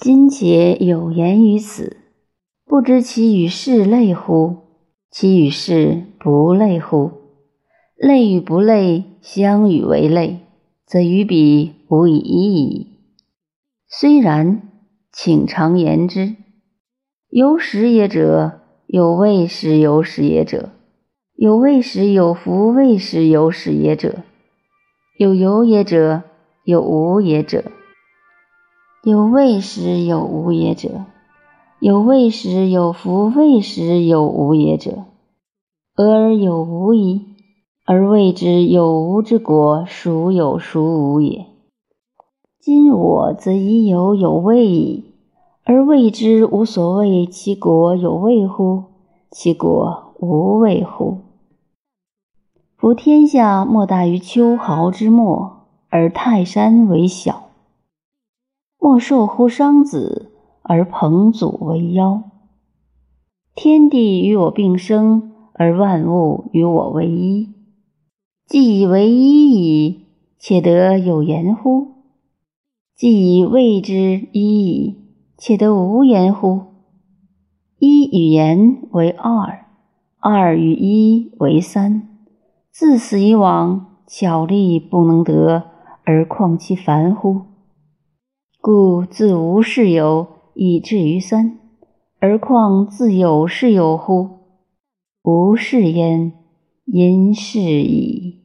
今且有言于此，不知其与事类乎？其与事不类乎？类与不类，相与为类，则与彼无以异矣。虽然，请常言之。有始也者，有未始有始也者；有未始有弗未始有始也者；有有也者，有无也者；有未始有无也者；有未始有弗未始有无也者。俄而有无矣，而谓之有无之国，孰有孰无也？今我则已有有未矣，而谓之无所谓，其国有未乎？其果无未乎？夫天下莫大于秋毫之末，而泰山为小；莫寿乎商子，而彭祖为妖。天地与我并生，而万物与我为一。既以为一矣，且得有言乎？既以谓之一矣，且得无言乎？一与言为二，二与一为三。自死以往，巧力不能得，而况其繁乎？故自无是有，以至于三，而况自有是有乎？无是焉，因是矣。